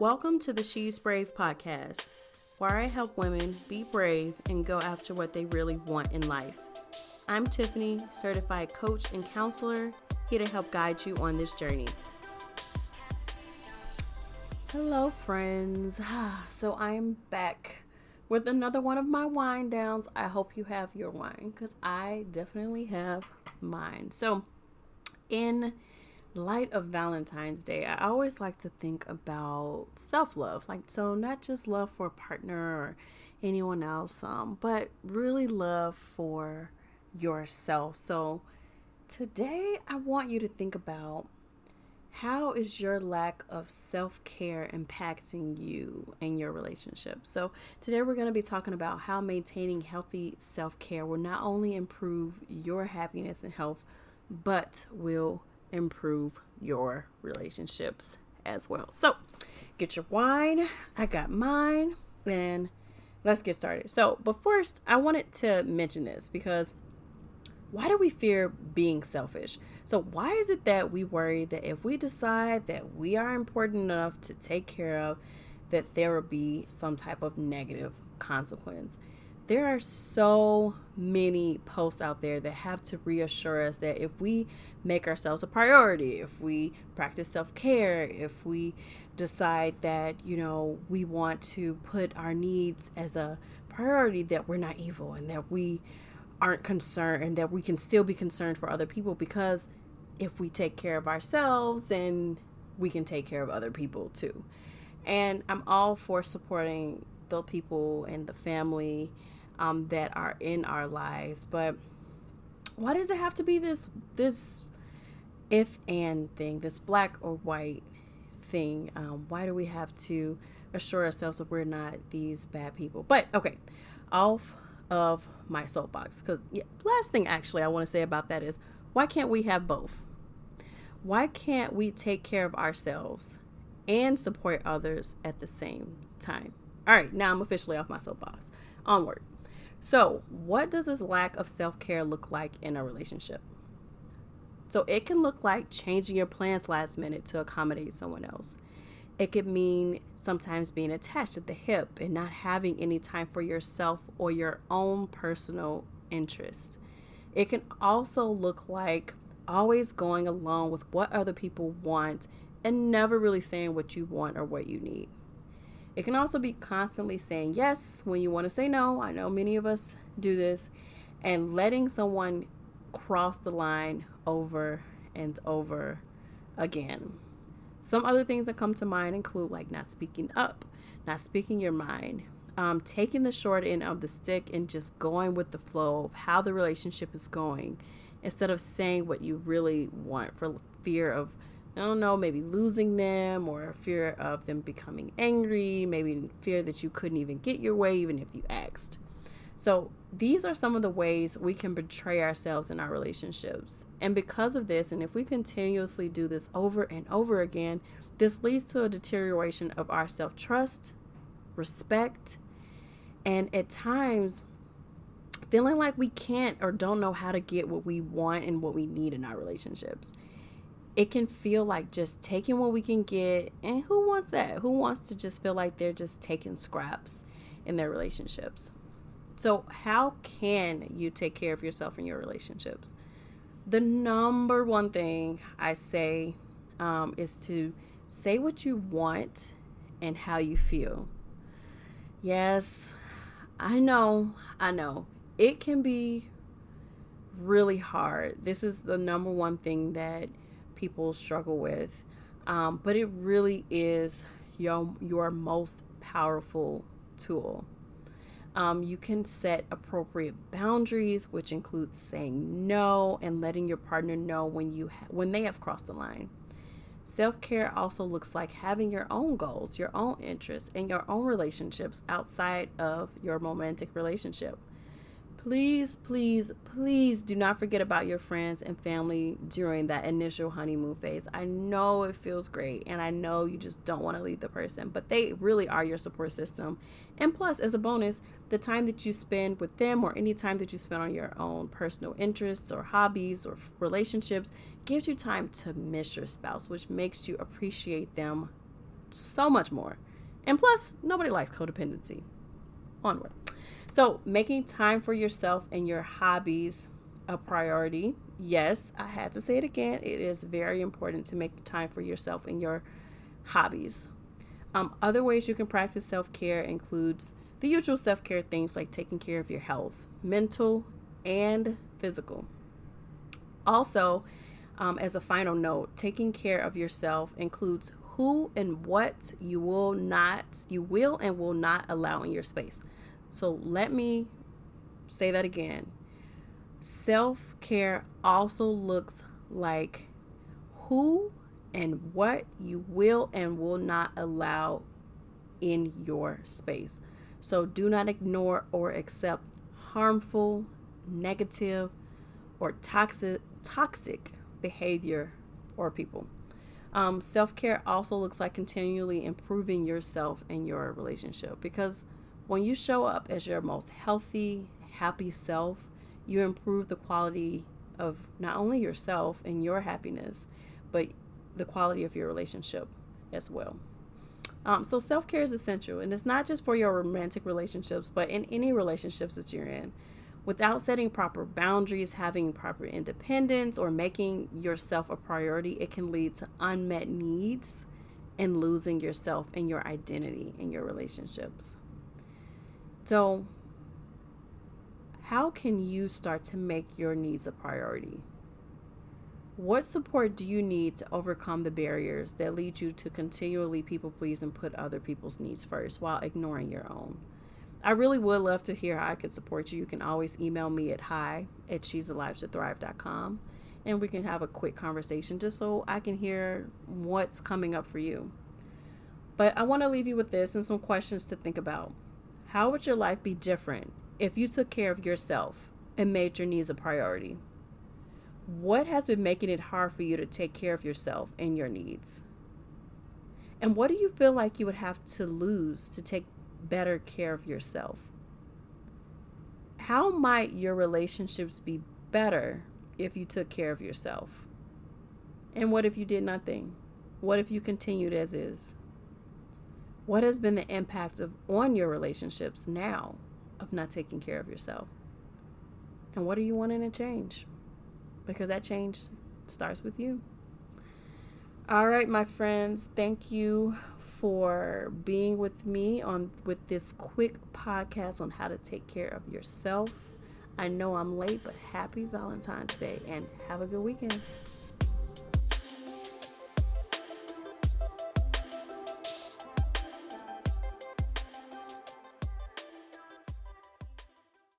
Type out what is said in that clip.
Welcome to the She's Brave podcast, where I help women be brave and go after what they really want in life. I'm Tiffany, certified coach and counselor, here to help guide you on this journey. Hello, friends. So I'm back with another one of my wine downs. I hope you have your wine because I definitely have mine. So, in light of Valentine's Day, I always like to think about self love. Like, so not just love for a partner or anyone else, um, but really love for yourself. So, today I want you to think about how is your lack of self care impacting you and your relationship? So, today we're going to be talking about how maintaining healthy self care will not only improve your happiness and health, but will improve your relationships as well. So, get your wine. I got mine, and let's get started. So, but first, I wanted to mention this because why do we fear being selfish? So, why is it that we worry that if we decide that we are important enough to take care of, that there will be some type of negative consequence? There are so many posts out there that have to reassure us that if we make ourselves a priority, if we practice self care, if we decide that, you know, we want to put our needs as a priority, that we're not evil and that we aren't concerned and that we can still be concerned for other people because if we take care of ourselves, then we can take care of other people too. And I'm all for supporting the people and the family um, that are in our lives. But why does it have to be this this if and thing, this black or white thing? Um, why do we have to assure ourselves that we're not these bad people? But okay, off of my soapbox. Because yeah, last thing actually I want to say about that is why can't we have both? Why can't we take care of ourselves and support others at the same time? All right, now I'm officially off my soapbox. Onward. So, what does this lack of self care look like in a relationship? So, it can look like changing your plans last minute to accommodate someone else. It could mean sometimes being attached at the hip and not having any time for yourself or your own personal interests. It can also look like always going along with what other people want and never really saying what you want or what you need. It can also be constantly saying yes when you want to say no. I know many of us do this. And letting someone cross the line over and over again. Some other things that come to mind include like not speaking up, not speaking your mind, um, taking the short end of the stick and just going with the flow of how the relationship is going instead of saying what you really want for fear of I don't know, maybe losing them or fear of them becoming angry, maybe fear that you couldn't even get your way even if you asked. So, these are some of the ways we can betray ourselves in our relationships. And because of this, and if we continuously do this over and over again, this leads to a deterioration of our self trust, respect, and at times, feeling like we can't or don't know how to get what we want and what we need in our relationships it can feel like just taking what we can get. And who wants that? Who wants to just feel like they're just taking scraps in their relationships? So, how can you take care of yourself in your relationships? The number one thing I say um, is to say what you want and how you feel. Yes, I know, I know. It can be really hard. This is the number one thing that people struggle with. Um, but it really is your your most powerful tool. Um, you can set appropriate boundaries, which includes saying no and letting your partner know when you ha- when they have crossed the line. Self care also looks like having your own goals, your own interests, and your own relationships outside of your romantic relationship. Please, please, please do not forget about your friends and family during that initial honeymoon phase. I know it feels great and I know you just don't want to leave the person, but they really are your support system. And plus, as a bonus, the time that you spend with them or any time that you spend on your own personal interests or hobbies or relationships gives you time to miss your spouse, which makes you appreciate them so much more. And plus, nobody likes codependency. Onward. So, making time for yourself and your hobbies a priority. Yes, I have to say it again. It is very important to make time for yourself and your hobbies. Um, other ways you can practice self care includes the usual self care things like taking care of your health, mental and physical. Also, um, as a final note, taking care of yourself includes who and what you will not, you will and will not allow in your space. So let me say that again. Self care also looks like who and what you will and will not allow in your space. So do not ignore or accept harmful, negative, or toxic toxic behavior or people. Um, Self care also looks like continually improving yourself and your relationship because when you show up as your most healthy, happy self, you improve the quality of not only yourself and your happiness, but the quality of your relationship as well. Um, so self care is essential, and it's not just for your romantic relationships, but in any relationships that you're in. Without setting proper boundaries, having proper independence, or making yourself a priority, it can lead to unmet needs and losing yourself and your identity in your relationships. So, how can you start to make your needs a priority? What support do you need to overcome the barriers that lead you to continually people please and put other people's needs first while ignoring your own? I really would love to hear how I could support you. You can always email me at hi at she'salive and we can have a quick conversation just so I can hear what's coming up for you. But I want to leave you with this and some questions to think about. How would your life be different if you took care of yourself and made your needs a priority? What has been making it hard for you to take care of yourself and your needs? And what do you feel like you would have to lose to take better care of yourself? How might your relationships be better if you took care of yourself? And what if you did nothing? What if you continued as is? What has been the impact of on your relationships now of not taking care of yourself? And what are you wanting to change? because that change starts with you. All right, my friends, thank you for being with me on with this quick podcast on how to take care of yourself. I know I'm late, but happy Valentine's Day and have a good weekend.